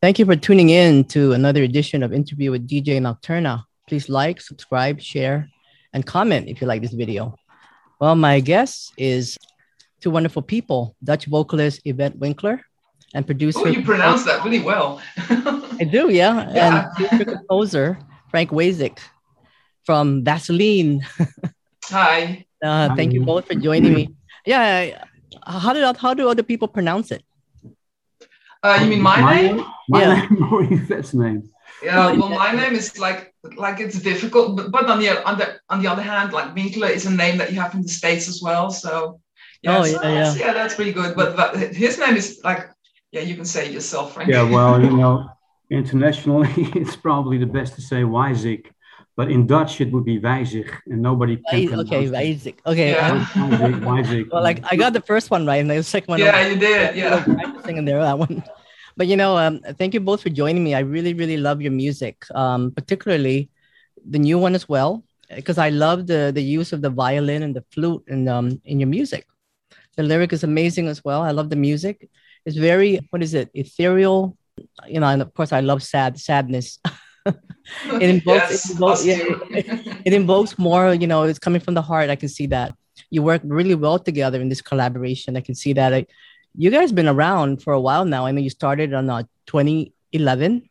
Thank you for tuning in to another edition of Interview with DJ Nocturna. Please like, subscribe, share, and comment if you like this video. Well, my guest is two wonderful people Dutch vocalist Yvette Winkler and producer. Oh, you pronounce that really well. I do, yeah. yeah. And composer Frank Wazik from Vaselyne. Hi. Uh, thank you both for joining me. Yeah, how did how do other people pronounce it? Uh, you mean my, my name? My yeah. name or Yvette's name? Yeah, well, my name is like like it's difficult, but, but on the on the on the other hand, like Winkler is a name that you have in the states as well. So yeah, oh, yeah, so yeah. yeah, that's pretty good. But, but his name is like yeah, you can say yourself, Frank. Yeah, well, you know, internationally, it's probably the best to say Wyzik, but in Dutch it would be Wijzig, and nobody can. Okay, Wijzig. Okay. Yeah. Wijzig, Well, like I got the first one right, and the second one. Yeah, you did. Yeah. Practicing in there that one. But you know, um, thank you both for joining me. I really, really love your music, um, particularly the new one as well, because I love the the use of the violin and the flute in um in your music. The lyric is amazing as well. I love the music. It's very what is it? Ethereal. You know, and of course, I love sad sadness. it invokes, yes, it, invokes yeah, it, it invokes more. You know, it's coming from the heart. I can see that you work really well together in this collaboration. I can see that. I, you guys been around for a while now. I mean, you started on uh, 2011,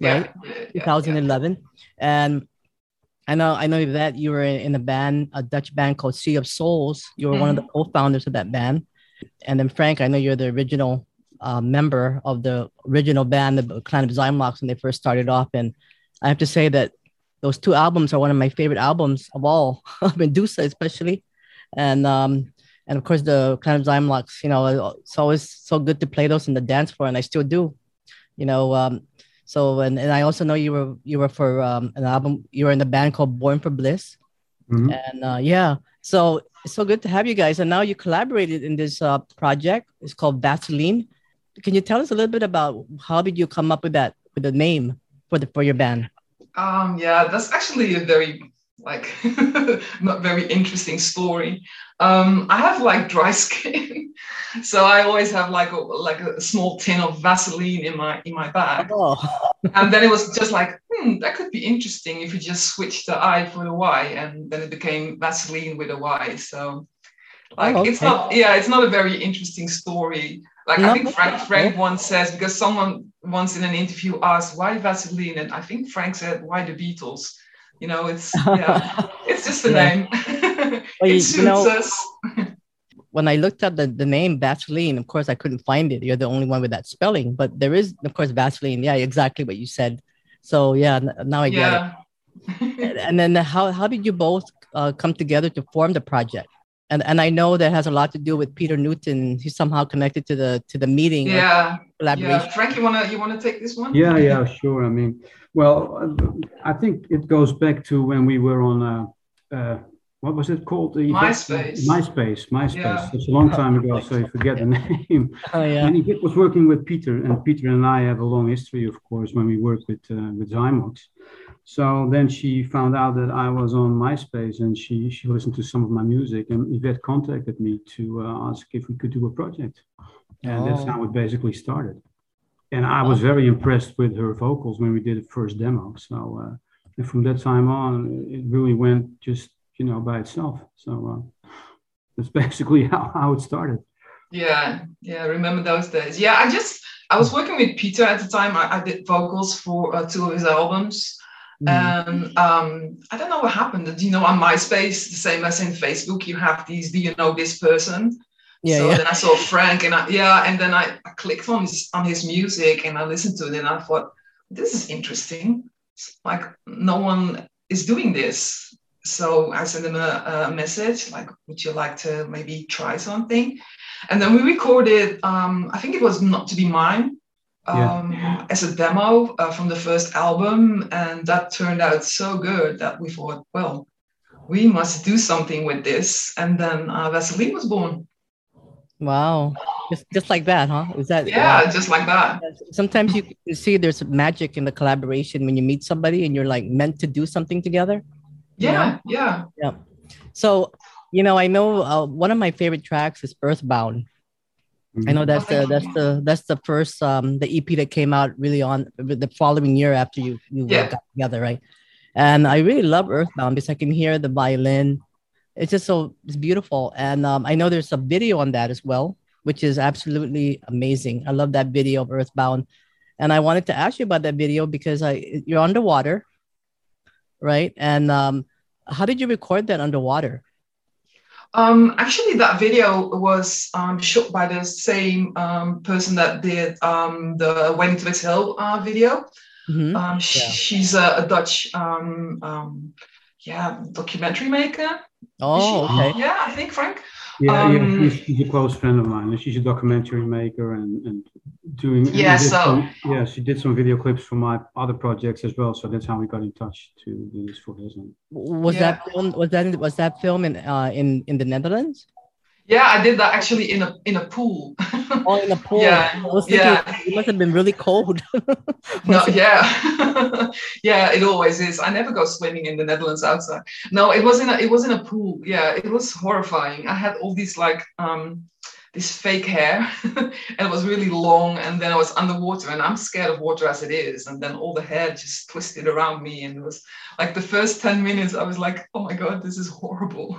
right? Yeah, 2011, yeah. and I know I know that you were in a band, a Dutch band called Sea of Souls. You were mm-hmm. one of the mm-hmm. co-founders of that band, and then Frank, I know you're the original uh, member of the original band, the Clan of Xymox, when they first started off. And I have to say that those two albums are one of my favorite albums of all, Medusa especially, and um, and of course the Clan of Xymox. You know, it's always so good to play those in the dance floor, and I still do. You know, um, so and, and I also know you were you were for um, an album. You were in the band called Born for Bliss, mm-hmm. and uh, yeah. So it's so good to have you guys. And now you collaborated in this uh, project. It's called Vaselyne. Can you tell us a little bit about how did you come up with that with the name for the for your band? Um, yeah, that's actually a very like not very interesting story. Um, I have like dry skin, so I always have like a like a small tin of Vaseline in my in my bag. Oh. and then it was just like, hmm, that could be interesting if you just switch the I for the Y, and then it became Vaselyne with a Y. So like oh, okay. it's not yeah, it's not a very interesting story. Like no. I think Frank Frank once says because someone once in an interview asked why Vaselyne, and I think Frank said why the Beatles you know, it's yeah, it's just the yeah. name. well, it suits you know, us. when I looked up the, the name Vaselyne, of course I couldn't find it. You're the only one with that spelling, but there is, of course, Vaseline. Yeah, exactly what you said. So yeah, now I get yeah. it. and then how how did you both uh, come together to form the project? And and I know that has a lot to do with Peter Newton. He's somehow connected to the to the meeting. Yeah. Collaboration. Yeah. Frank, you wanna you wanna take this one? Yeah, yeah, sure. I mean, well, I think it goes back to when we were on, uh, uh, what was it called? The MySpace. MySpace, MySpace. Yeah. It's a long time ago, so you forget the name. Oh, yeah. And he was working with Peter, and Peter and I have a long history, of course, when we worked with uh, with Xymox. So then she found out that I was on MySpace, and she she listened to some of my music, and Yvette contacted me to uh, ask if we could do a project, and oh. that's how it basically started and I was very impressed with her vocals when we did the first demo. So, uh, and from that time on, it really went just you know by itself. So uh, that's basically how, how it started. Yeah, yeah, I remember those days. Yeah, I just I was working with Peter at the time. I, I did vocals for uh, two of his albums. Mm. And um, I don't know what happened. You know, on MySpace, the same as in Facebook, you have these "Do you know this person?" Yeah, so yeah. then I saw Frank and I, yeah, and then I, I clicked on his on his music and I listened to it and I thought, this is interesting. Like no one is doing this. So I sent him a, a message like, would you like to maybe try something? And then we recorded, um, I think it was Not to Be Mine, um, yeah. as a demo uh, from the first album. And that turned out so good that we thought, well, we must do something with this. And then uh, Vaselyne was born. Wow. Just just like that, huh? Is that Yeah, just like that. Sometimes you see there's magic in the collaboration when you meet somebody and you're like meant to do something together. Yeah, know? yeah. Yeah. So, you know, I know uh, one of my favorite tracks is Earthbound. Mm-hmm. I know that's the that's the that's the first um the EP that came out really on the following year after you you yeah. got together, right? And I really love Earthbound because I can hear the violin. It's just so it's beautiful, and um, I know there's a video on that as well, which is absolutely amazing. I love that video of Earthbound, and I wanted to ask you about that video because I you're underwater, right? And um, how did you record that underwater? Um, actually, that video was um, shot by the same um, person that did um, the Waiting to Exhale uh, video. Mm-hmm. Um, yeah. She's a, a Dutch, um, um, yeah, documentary maker. Oh, okay. Yeah, I think Frank. Yeah, yeah um, she's, she's, a close friend of mine. She's a documentary maker and, and doing. Yeah, so some, yeah, she did some video clips for my other projects as well. So that's how we got in touch to do this for his. Was yeah. that film? Was that was that film in uh, in in the Netherlands? Yeah, I did that actually in a in a pool. oh, in a pool. Yeah, yeah. It must have been really cold. no, yeah, yeah. It always is. I never go swimming in the Netherlands outside. No, it was in a it was in a pool. Yeah, it was horrifying. I had all these like um this fake hair and it was really long and then I was underwater and I'm scared of water as it is and then all the hair just twisted around me and it was like the first 10 minutes I was like oh my god this is horrible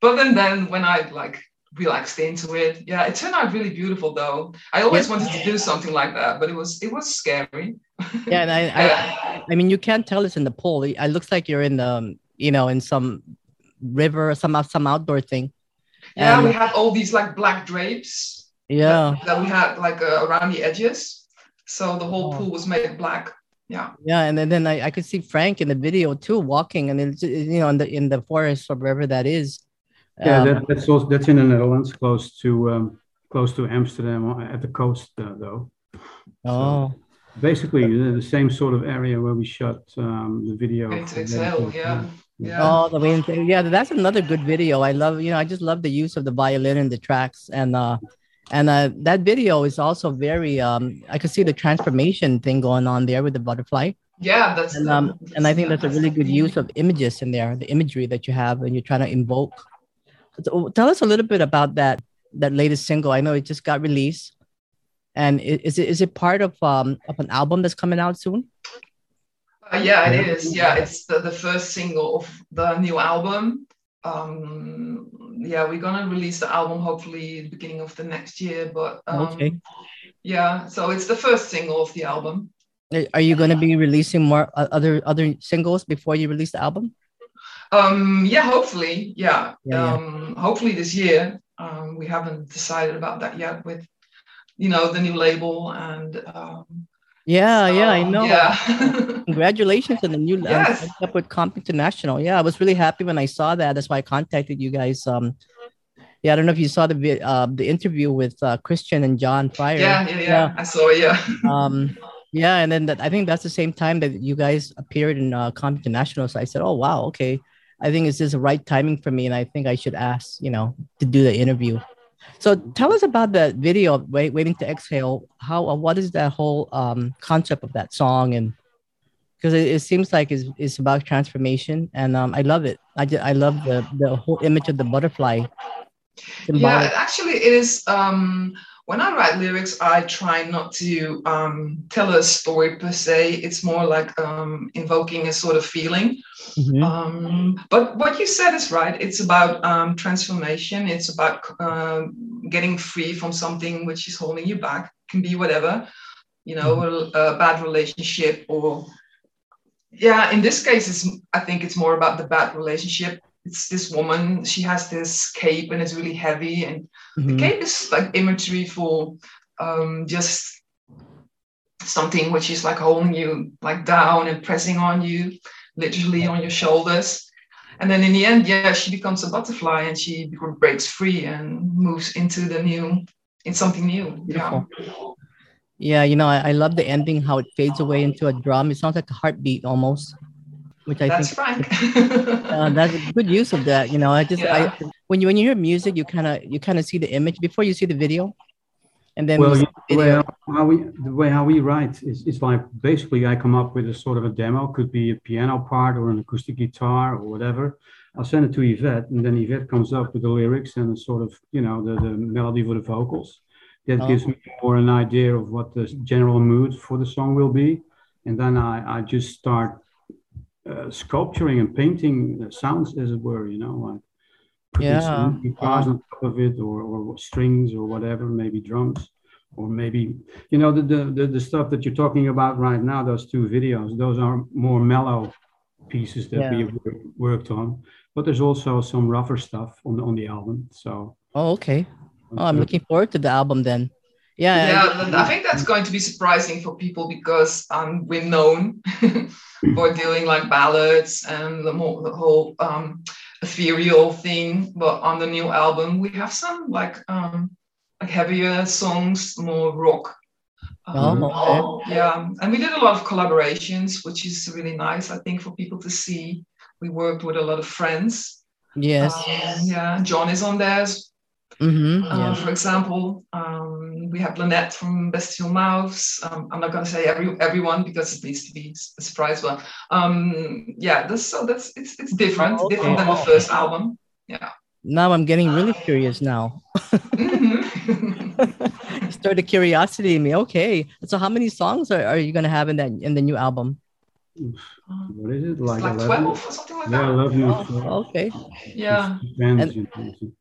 but then then when I like relaxed into it yeah it turned out really beautiful though I always yeah. wanted to do something like that but it was it was scary yeah and I, I I mean you can't tell it's in the pool it looks like you're in the um, you know in some river or some some outdoor thing yeah, and we had all these like black drapes. Yeah. That, that we had like uh, around the edges. So the whole oh. pool was made black. Yeah. Yeah, and then, then I, I could see Frank in the video too, walking, and it's you know in the in the forest or wherever that is. Yeah, um, that, that's also that's in the Netherlands, close to um, close to Amsterdam, uh, at the coast uh, though. Oh. So basically, the same sort of area where we shot um, the video. Exhale, yeah. Yeah. Oh, the wind. Yeah, that's another good video. I love, you know, I just love the use of the violin in the tracks, and uh, and uh, that video is also very. Um, I could see the transformation thing going on there with the butterfly. Yeah, that's. And um, that's, and I think that's a really good use of images in there, the imagery that you have, and you're trying to invoke. So tell us a little bit about that that latest single. I know it just got released, and is it is it part of um of an album that's coming out soon? Uh, yeah, it is. Yeah, it's the, the first single of the new album. Um, yeah, we're gonna release the album hopefully beginning of the next year. But um, okay. Yeah, so it's the first single of the album. Are you going to be releasing more uh, other other singles before you release the album? Um, yeah, hopefully. Yeah, yeah, um, yeah. hopefully this year. Um, we haven't decided about that yet with, you know, the new label and um, yeah, so, yeah, I know. Yeah. Congratulations on the new yes. up with COP International. Yeah, I was really happy when I saw that. That's why I contacted you guys. Um, yeah, I don't know if you saw the uh, the interview with uh, Christian and John Fryer. Yeah, yeah, yeah, yeah. I saw. It, yeah. um, yeah, and then that, I think that's the same time that you guys appeared in uh, COP International. So I said, oh wow, okay. I think it's just the right timing for me, and I think I should ask, you know, to do the interview. So tell us about the video Wait, Waiting to Exhale. How, uh, what is that whole um, concept of that song? And because it, it, seems like it's, it's about transformation and um, I love it. I, just, I love the, the whole image of the butterfly. Symbolic. Yeah, actually it is, um, when I write lyrics, I try not to um, tell a story per se. It's more like um, invoking a sort of feeling. Mm-hmm. Um, but what you said is right. It's about um, transformation. It's about uh, getting free from something which is holding you back. It can be whatever, you know, mm-hmm. a, a, bad relationship or, yeah. In this case, it's, I think it's more about the bad relationship it's this woman she has this cape and it's really heavy and mm-hmm. the cape is like imagery for um, just something which is like holding you like down and pressing on you literally on your shoulders and then in the end yeah she becomes a butterfly and she breaks free and moves into the new in something new Beautiful. yeah yeah you know I, I love the ending how it fades away into a drum it sounds like a heartbeat almost which I that's think uh, that's a good use of that. You know, I just yeah. I, when you when you hear music, you kind of you kind of see the image before you see the video, and then well, the way how we the way how we write is it's like basically I come up with a sort of a demo, could be a piano part or an acoustic guitar or whatever. I'll send it to Yvette, and then Yvette comes up with the lyrics and a sort of you know the, the melody for the vocals. that Oh. gives me more an idea of what the general mood for the song will be, and then I, I just start sculpturing and painting sounds, as it were. You know, like Yeah. guitars on top of it, or or strings, or whatever, maybe drums. Or maybe, you know, the, the, the, stuff that you're talking about right now, those two videos, those are more mellow pieces that we Yeah. have wor- worked on. But there's also some rougher stuff on the, on the album. So, Oh, okay. Oh, I'm uh, looking forward to the album then. Yeah. I- yeah, th- I think that's going to be surprising for people because um, we're known for doing like ballads and the more the whole um, ethereal thing. But on the new album, we have some like um, like heavier songs, more rock. Um, Oh, Yeah, and we did a lot of collaborations, which is really nice. I think for people to see. We worked with a lot of friends. Yes. Um, yeah, John is on there Mm-hmm. uh, Yeah. For example, um, we have Lynette from Bestial Mouths. Um, I'm not going to say every everyone because it needs to be a surprise one. Um, yeah, this, so that's it's it's different, Oh, okay. different than the first album. Yeah. Now I'm getting really curious now. Mhm. Started curiosity in me. Okay. So how many songs are, are you gonna have in that in the new album? what is it? It's Like, like 11? 12 or something like Yeah, that. 11 or Oh, 12. okay. Yeah. Depends, And- you know.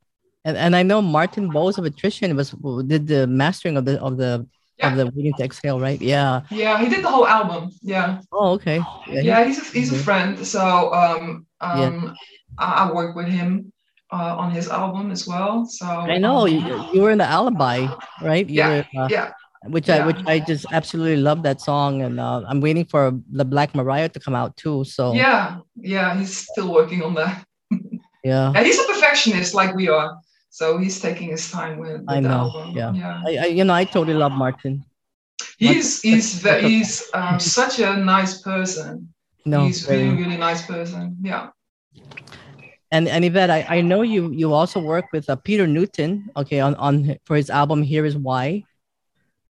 And and I know Martin Bowes of Attrition was did the mastering of the of the Yeah. of the Waiting to Exhale, right? Yeah. Yeah, he did the whole album. Yeah. Oh, okay. Yeah. Yeah, he's a, he's a Mhm. friend. So um, um, I, I work with him uh, on his album as well. So I know um, you, you were in the Alibi, right? You Yeah, were, uh, yeah. which I which I just absolutely love that song, and uh, I'm waiting for the Black Mariah to come out too. So Yeah, yeah, he's still working on that. yeah. And he's a perfectionist like we are. So he's taking his time with, with I the know, album. yeah. yeah. I, I you know I totally love Martin. He's he's ve- he's um, such a nice person. No, he's very- really really nice person. Yeah. and and Yvette, I, I know you you also work with uh, Peter Newton, okay, on on for his album Here Is Why.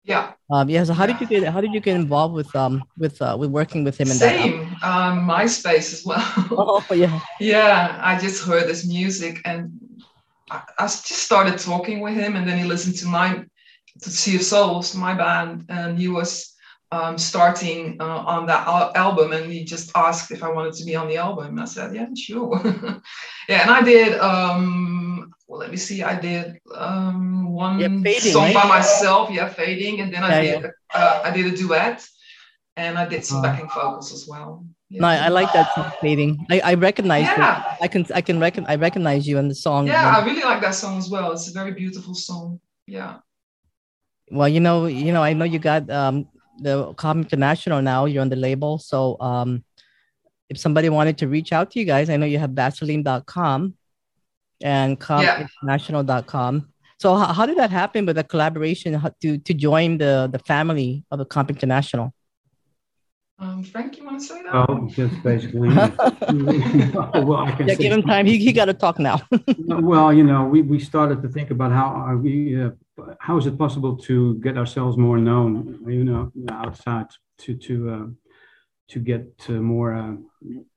Yeah. Um, yeah. So how did you get how did you get involved with um with uh with working with him in that? album? Same. Um, MySpace as well. Oh yeah. yeah, I just heard this music and I, I just started talking with him, and then he listened to my to Sea of Souls, my band, and he was um, starting uh, on that al- album, and he just asked if I wanted to be on the album. And I said, yeah, sure. yeah, and I did. Um, well, let me see. I did um, one Yeah, Fading, song by myself. Yeah, fading, and then I Yeah, did. Uh, I did a duet, and I did some Uh, backing vocals as well. Yeah. No, I, like that song, fading. I I recognize it. Yeah. I can I can recognize I recognize you in the song. Yeah, I really like that song as well. It's a very beautiful song. Yeah. Well, you know, you know, I know you got um the Com International now. You're on the label, so um, if somebody wanted to reach out to you guys, I know you have Vaselyne.com and COPInternational.com. So how, how did that happen with the collaboration how- to to join the the family of the COP International? Um, Frank, you want to say that? Oh, just basically. it. well, I can Yeah, give him time. He, he got to talk now. well, you know, we, we started to think about how are we, uh, how is it possible to get ourselves more known, you know, outside to to uh, to get uh, more. Uh,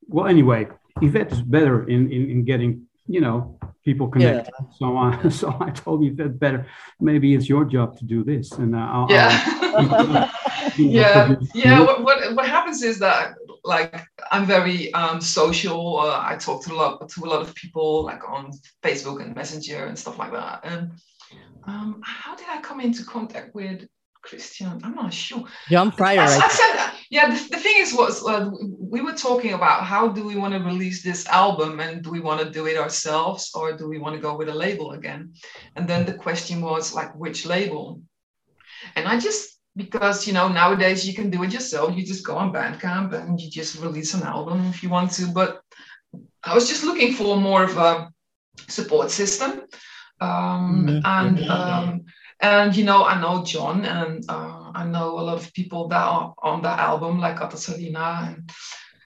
well, anyway, Yvette is better in in, in getting you know people connected. So I so I told Yvette better. Maybe it's your job to do this, and uh, I'll, yeah. I'll, you know, yeah. Yeah. What, what what happens is that like I'm very um, social. Uh, I talk to a lot to a lot of people like on Facebook and Messenger and stuff like that. And um, how did I come into contact with Christian? I'm not sure. John Fryer, I, I right? said, yeah, the, the thing is, was uh, we were talking about how do we want to release this album and do we want to do it ourselves or do we want to go with a label again? And then the question was like, which label? And I just, because, you know, nowadays you can do it yourself. You just go on Bandcamp and you just release an album if you want to. But I was just looking for more of a support system. Um, Mhm. And, um, and you know, I know John, and uh, I know a lot of people that are on that album, like Atasalina, and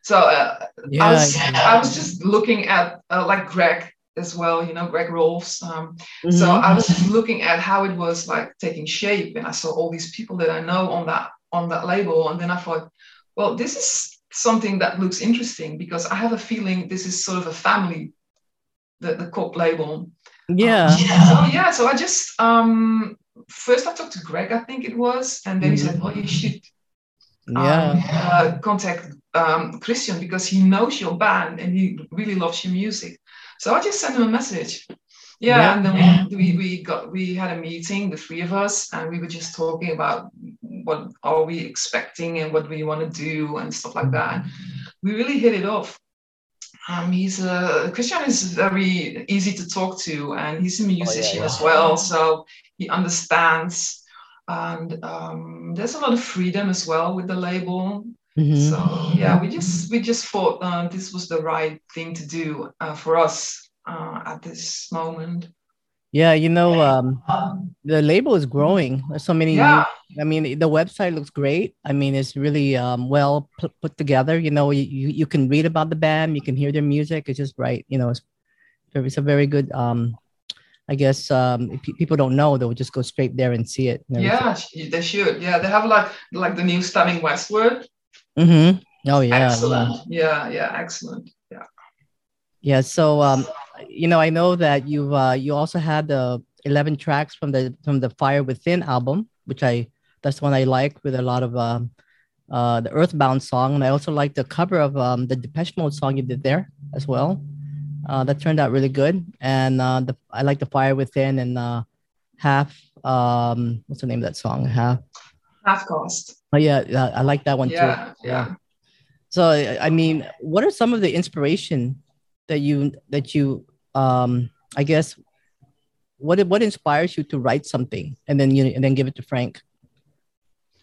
so uh, Yeah, I was yeah. I was just looking at uh, like Greg as well, you know, Greg Rolfs. Um, So Mhm. I was just looking at how it was like taking shape, and I saw all these people that I know on that on that label, and then I thought, well, this is something that looks interesting because I have a feeling this is sort of a family, the the Cop label. yeah. So yeah, so I just um first I talked to Greg, I think it was, and then he said, "Well, you should Yeah. um, uh, contact um, Christian because he knows your band and he really loves your music. So I just sent him a message. Yeah, Yeah. and then we, we got we had a meeting, the three of us, and we were just talking about what are we expecting and what we want to do and stuff like that. We really hit it off. Um, he's a Christian is very easy to talk to, and he's a musician yeah. as well, so he understands. And um, there's a lot of freedom as well with the label. Mhm. So yeah, we just we just thought uh, this was the right thing to do uh, for us uh, at this moment. Yeah, you know, um, the label is growing. There's so many. new- Yeah, I mean, the website looks great. I mean, it's really um, well put, put together. You know, you, you you can read about the band, you can hear their music. It's just right. You know, it's it's a very good. Um, I guess um, if people don't know, they'll just go straight there and see it. yeah, they should. Yeah, they have like like the new Stabbing Westward. Mm-hmm. Oh yeah. yeah. excellent. Yeah, yeah, excellent. Yeah. Yeah. So, um, you know, I know that you've uh, you also had the eleven tracks from the from the Fire Within album, which I that's one I like with a lot of um, uh, the Earthbound song, and I also like the cover of um, the Depeche Mode song you did there as well. Uh, that turned out really good, and uh, the I like the Fire Within and uh, half. Um, what's the name of that song? Half. Half cost. Oh yeah, I like that one too. Yeah, yeah. So I I mean, what are some of the inspiration that you that you um I guess what what inspires you to write something and then you and then give it to Frank?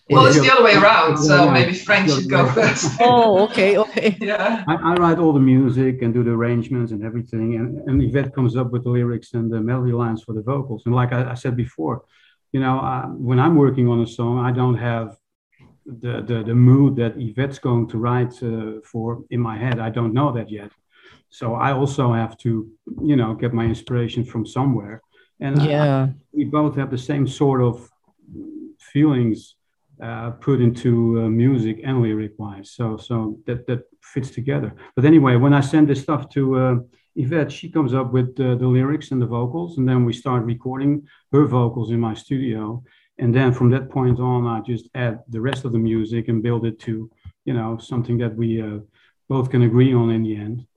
Well, it's the other way around. So Yeah. maybe Frank should go first. oh, okay, okay. yeah. I, I write all the music and do the arrangements and everything, and, and Yvette comes up with the lyrics and the melody lines for the vocals. And like I, I said before, you know, uh, when I'm working on a song, I don't have the, the, the mood that Yvette's going to write uh, for in my head. I don't know that yet. So I also have to, you know, get my inspiration from somewhere. And I- Yeah. we both have the same sort of feelings uh, put into uh, music and lyric wise. So so that that fits together. But anyway, when I send this stuff to uh, Yvette, she comes up with uh, the lyrics and the vocals, and then we start recording her vocals in my studio. And then from that point on, I just add the rest of the music and build it to, you know, something that we uh, both can agree on in the end.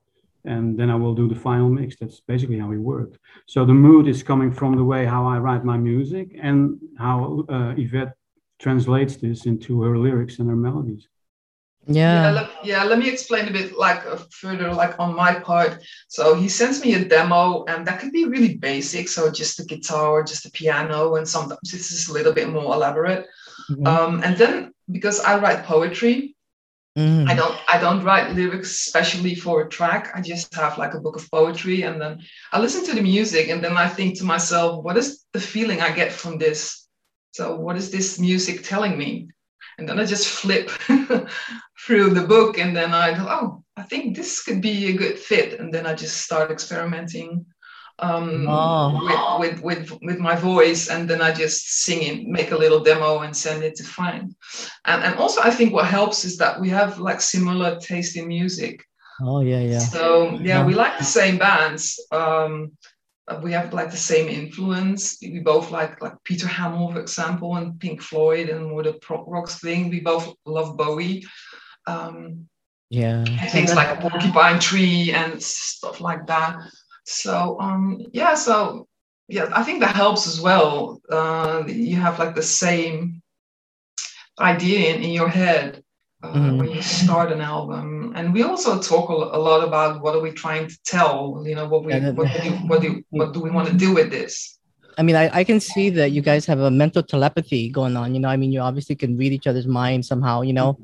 And then I will do the final mix. That's basically how we work. So the mood is coming from the way how I write my music and how uh, Yvette translates this into her lyrics and her melodies. Yeah, Yeah. let, yeah, let me explain a bit like uh, further, like on my part. So he sends me a demo, and that could be really basic. So just the guitar, just the piano, and sometimes this is a little bit more elaborate. Mhm. Um, and then because I write poetry, Mhm. I don't I don't write lyrics especially for a track. I just have like a book of poetry, and then I listen to the music, and then I think to myself, what is the feeling I get from this? So what is this music telling me? And then I just flip through the book, and then I go, oh, I think this could be a good fit, and then I just start experimenting um, Oh. with, with with with my voice, and then I just sing it, make a little demo, and send it to find. And and also, I think what helps is that we have like similar taste in music. Oh yeah, yeah. So yeah, we like the same bands. Um, we have like the same influence. We both like like Peter Hammill, for example, and Pink Floyd, and more the prog rock thing. We both love Bowie. Um, Yeah. things like a porcupine tree and stuff like that. So um, yeah, so yeah, I think that helps as well. Uh, you have like the same idea in, in your head uh, Mhm. when you start an album, and we also talk a, lot about what are we trying to tell. You know, what we what do what do what do we want to do with this? I mean, I, I can see that you guys have a mental telepathy going on. You know, I mean, you obviously can read each other's mind somehow. You know.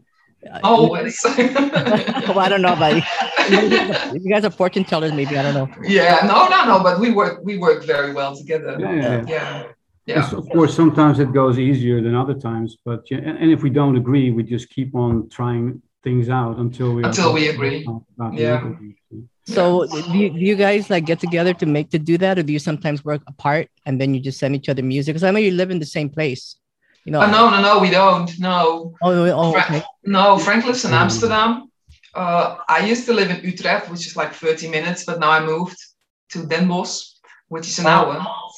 Uh, Always. well, I don't know about you. You guys are fortune tellers, maybe. I don't know. yeah, no, no, no. But we work we work very well together. Yeah, yeah, yeah. Yeah, Yes, of course, sometimes it goes easier than other times, but yeah, and, and if we don't agree, we just keep on trying things out until we Until we agree. about Yeah. other. So, do you, do you guys like get together to make to do that, or do you sometimes work apart and then you just send each other music? Because I know you live in the same place. You know. Oh, no, no, no, we don't. No, Oh, oh, okay. no. Frank lives in. Amsterdam. Uh, I used to live in Utrecht, which is like 30 minutes, but now I moved to Den Bosch. which is an hour.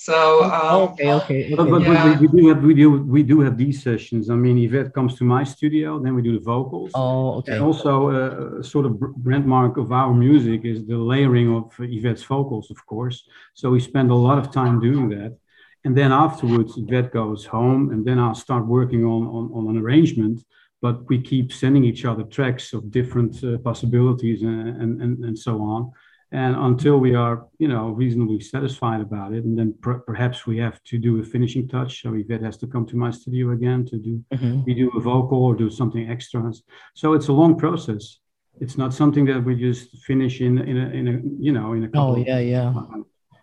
So um, Oh, okay, okay, okay. But, but we- Yeah. we, we do have we do we do have these sessions. I mean, Yvette comes to my studio, then we do the vocals. oh, okay. And also, uh, a sort of br- brand mark of our music is the layering of Yvette's vocals, of course. So we spend a lot of time doing that. And then afterwards, Yvette goes home, and then I'll start working on, on, on an arrangement. But we keep sending each other tracks of different uh, possibilities and, and, and, and so on. And until we are, you know, reasonably satisfied about it, and then per- perhaps we have to do a finishing touch. So Yvette has to come to my studio again to do Mhm. we do a vocal or do something extra So it's a long process. It's not something that we just finish in in a, in a you know in a couple. Oh, yeah, yeah.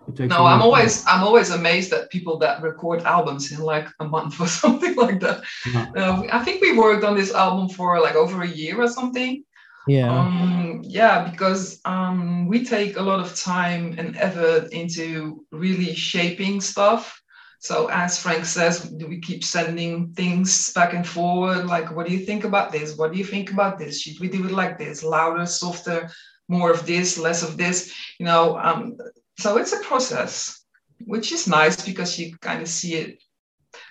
It takes no, I'm time. always I'm always amazed at people that record albums in like a month or something like that. Yeah. Uh, I think we worked on this album for like over a year or something. Yeah. Um, yeah, because um, we take a lot of time and effort into really shaping stuff. So as Frank says, we keep sending things back and forward. Like, what do you think about this? What do you think about this? Should we do it like this? Louder, softer, more of this, less of this? You know. Um, so it's a process, which is nice because you kind of see it.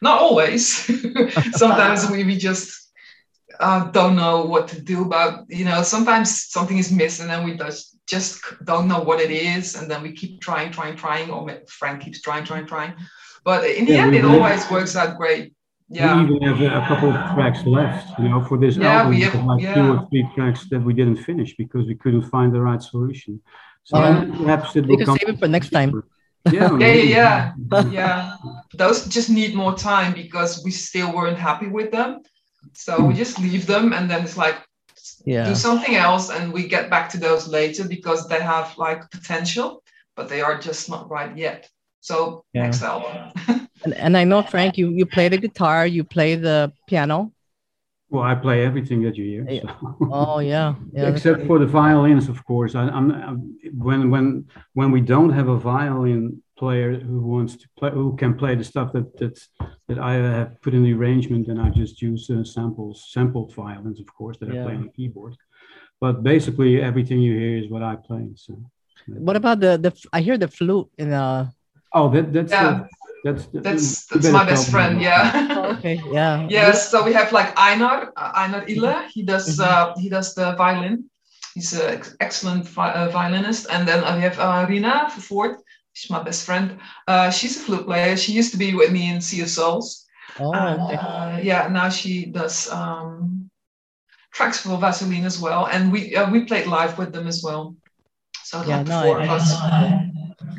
Not always. Sometimes we, we just uh, don't know what to do about you know sometimes something is missing and we just just don't know what it is and then we keep trying trying trying or ma- frank keeps trying trying trying but in the Yeah, end it really- always works out great yeah We even have a, a couple of tracks left, you know, for this Yeah, album. we We have- have like two or three tracks that we didn't finish because we couldn't find the right solution. So Yeah. perhaps it You will can come. save it for next time. Yeah, Yeah, yeah, yeah. those just need more time because we still weren't happy with them so we hmm. just leave them and then it's like Yeah. do something else and we get back to those later because they have like potential but they are just not right yet so Yeah. next album And, and I know, Frank, you, you play the guitar, you play the piano. Well, I play everything that you hear. So. Oh, yeah. yeah Except for the violins, of course. I, I'm, I'm when when when we don't have a violin player who wants to play, who can play the stuff that that that I have put in the arrangement, and I just use uh, samples, sampled violins, of course, that I play on the keyboard. But basically, everything you hear is what I play. So, What about the, the, I hear the flute in uh oh, that that's Yeah. uh, that's that's that's my best friend me. yeah oh, okay, yeah. yes so we have like einar uh, einar ille he does Mhm. uh, he does the violin he's an ex- excellent vi- uh, violinist and then we have uh, rina for Ford. She's my best friend uh, she's a flute player she used to be with me in sea of souls Oh, And, uh, yeah, now she does um, tracks for Vaselyne as well, and we uh, we played live with them as well. So Yeah, like the no, four I- of us.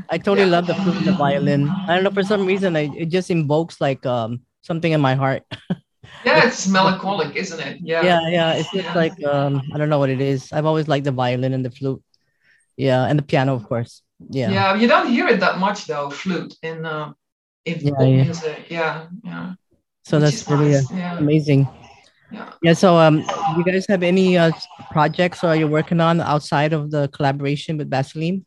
I totally Yeah. love the flute and the violin. I don't know, for some reason, I, it just invokes like um something in my heart. Yeah, it's melancholic, isn't it? Yeah. Yeah, yeah. It's just Yeah. like um I don't know what it is. I've always liked the violin and the flute. Yeah, and the piano, of course. Yeah. Yeah, you don't hear it that much though, flute in uh, in Yeah, pop yeah. music. Yeah, yeah. So Which that's really uh, nice. yeah. amazing. Yeah. Yeah. So um, you guys have any uh projects or are you're working on outside of the collaboration with Vaselyne?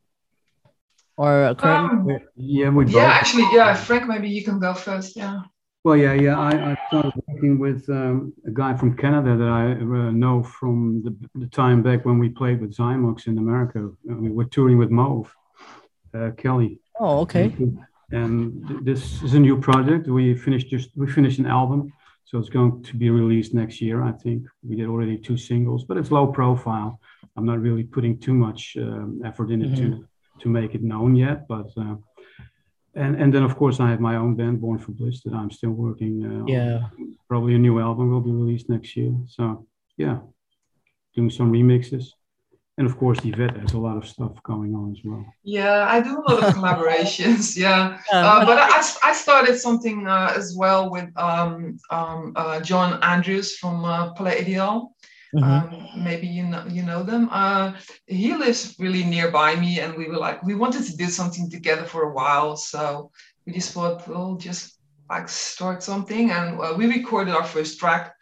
Or uh, currently? Um, Yeah, we both. Yeah, actually, yeah. Frank, maybe you can go first. Yeah. Well, yeah, yeah. I, I started working with um, a guy from Canada that I uh, know from the, the time back when we played with Xymox in America. Uh, We were touring with Mauve, uh, Kelly. oh, okay. And this is a new project. We finished just we finished an album, so it's going to be released next year. I think we did already two singles, but it's low profile. I'm not really putting too much um, effort in it to to make it known yet, but. Uh, and, and then of course I have my own band, Born for Bliss, that I'm still working. Uh, on. Yeah. probably a new album will be released next year. So yeah, doing some remixes, and of course Yvette has a lot of stuff going on as well. Yeah, I do a lot of collaborations. Yeah. Yeah, Uh, but I, I started something uh, as well with um, um, uh, John Andrews from uh, Palais Ideal. Mhm. Um, maybe you know you know them. Uh, he lives really nearby me, and we were like we wanted to do something together for a while. So we just thought we'll just like start something, and uh, we recorded our first track.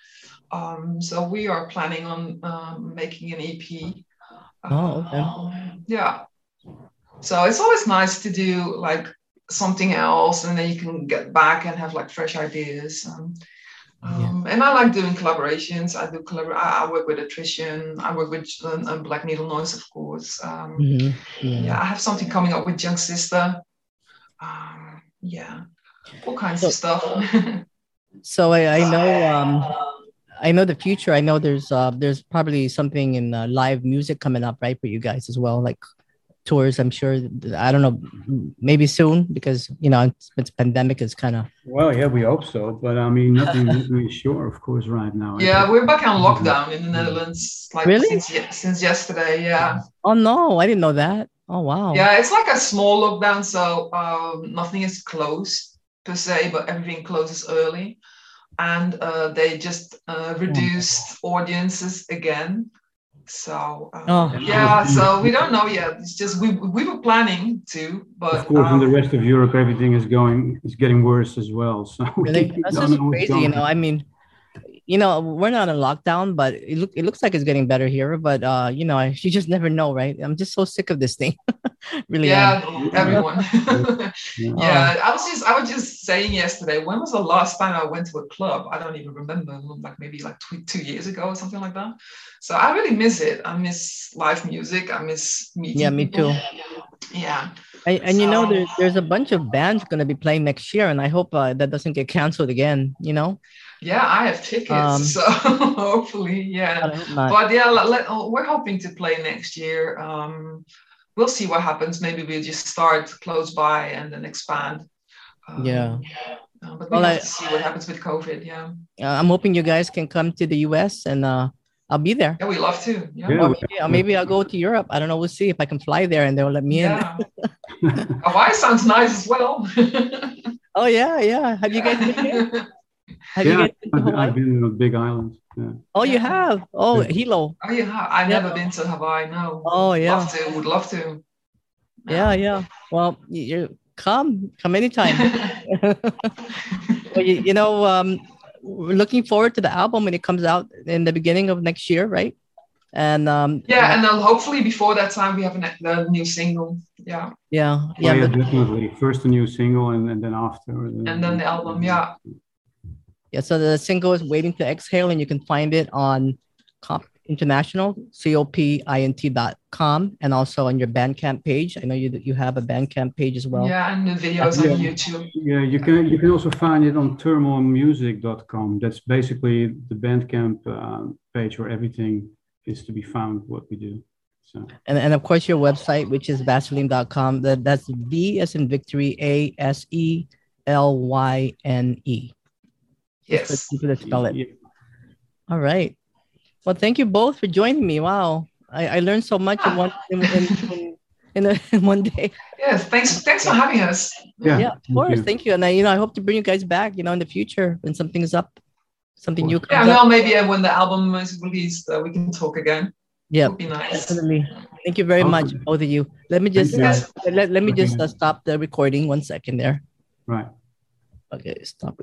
Um, so we are planning on um, making an EP. Oh, okay. Um, yeah. So it's always nice to do like something else, and then you can get back and have like fresh ideas. Um, um, And I like doing collaborations. I do collabor- I, work with Attrition. I work with uh, uh, Black Needle Noise, of course. Um, Mhm. Yeah. yeah, I have something coming up with Young Sister. Um, yeah, all kinds so, of stuff. so I, I know um, I know the future. I know there's uh, there's probably something in uh, live music coming up, right, for you guys as well, like tours. I'm sure. I don't know, maybe soon because you know it's, it's pandemic is kind of. Well, yeah, we hope so, but I mean, nothing really sure, of course, right now. Yeah, we're back on lockdown in the Netherlands, like really? since since yesterday. Yeah. Oh no, I didn't know that. Oh wow. Yeah, it's like a small lockdown, so um, nothing is closed per se, but everything closes early and uh, they just uh, reduced audiences again. So uh, oh. yeah, so we don't know yet. It's just we we were planning to, but of course, um, in the rest of Europe, everything is going is getting worse as well. So really? that's just crazy. You know, I mean, you know, we're not in lockdown, but it look it looks like it's getting better here. But uh, you know, I, you just never know, right? I'm just so sick of this thing. really yeah am. everyone. Yeah i was just i was just saying yesterday when was the last time i went to a club? I don't even remember like maybe like two, two years ago or something like that. So i really miss it. I miss live music. I miss meeting yeah me people. too. Yeah. And, and so, you know there, there's a bunch of bands going to be playing next year and i hope uh, that doesn't get canceled again you know? Yeah i have tickets um, so hopefully yeah. But yeah let, let, we're hoping to play next year. Um we'll see what happens. Maybe we'll just start close by and then expand. Um, yeah. Uh, but we well, have I, to see what happens with COVID. Yeah. Uh, I'm hoping you guys can come to the US and uh, I'll be there. Yeah, we love to. Yeah. Or maybe, or maybe, I'll go to Europe. I don't know. We'll see if I can fly there and they'll let me yeah. in. Hawaii sounds nice as well. oh yeah, yeah. Have you guys been here? Have yeah, I've, I've been in a big island. Yeah. Oh, you have? Oh, yeah. Hilo. Oh, you have? I've yeah. never been to Hawaii. No. Oh, yeah. Love to. Would love to. Yeah, yeah. Well, you come, come anytime. well, you, you know, um, we're looking forward to the album when it comes out in the beginning of next year, right? And um, yeah, and then hopefully before that time we have a, the new single. Yeah. Yeah. Yeah. Oh, yeah, definitely. First a new single, and, and then after. And then the album. Yeah. Yeah, so the single is Waiting to Exhale, and you can find it on COP International, C-O-P-I-N-T.com, and also on your Bandcamp page. I know you you have a Bandcamp page as well. Yeah, and the videos on YouTube. Yeah, you can you can also find it on thermalmusic.com. That's basically the Bandcamp uh, page where everything is to be found, what we do. So. And, and of course your website, which is vaselyne.com. That, that's V as in victory, A S E L Y N E. Yes. You could spell it. Yeah. All right. Well, thank you both for joining me. Wow. I, I learned so much in one in, in, in, a, in one day. Yes, thanks. Thanks for having us. Yeah, yeah of course. Thank you. thank you. And I, you know, I hope to bring you guys back. You know, in the future when something's up, something new. yeah, well, up. maybe uh, when the album is released, uh, we can talk again. Yeah, be nice. Definitely. Thank you very much, both of you. Let me just uh, let, let me just uh, stop the recording one second there. Right. Okay, stop.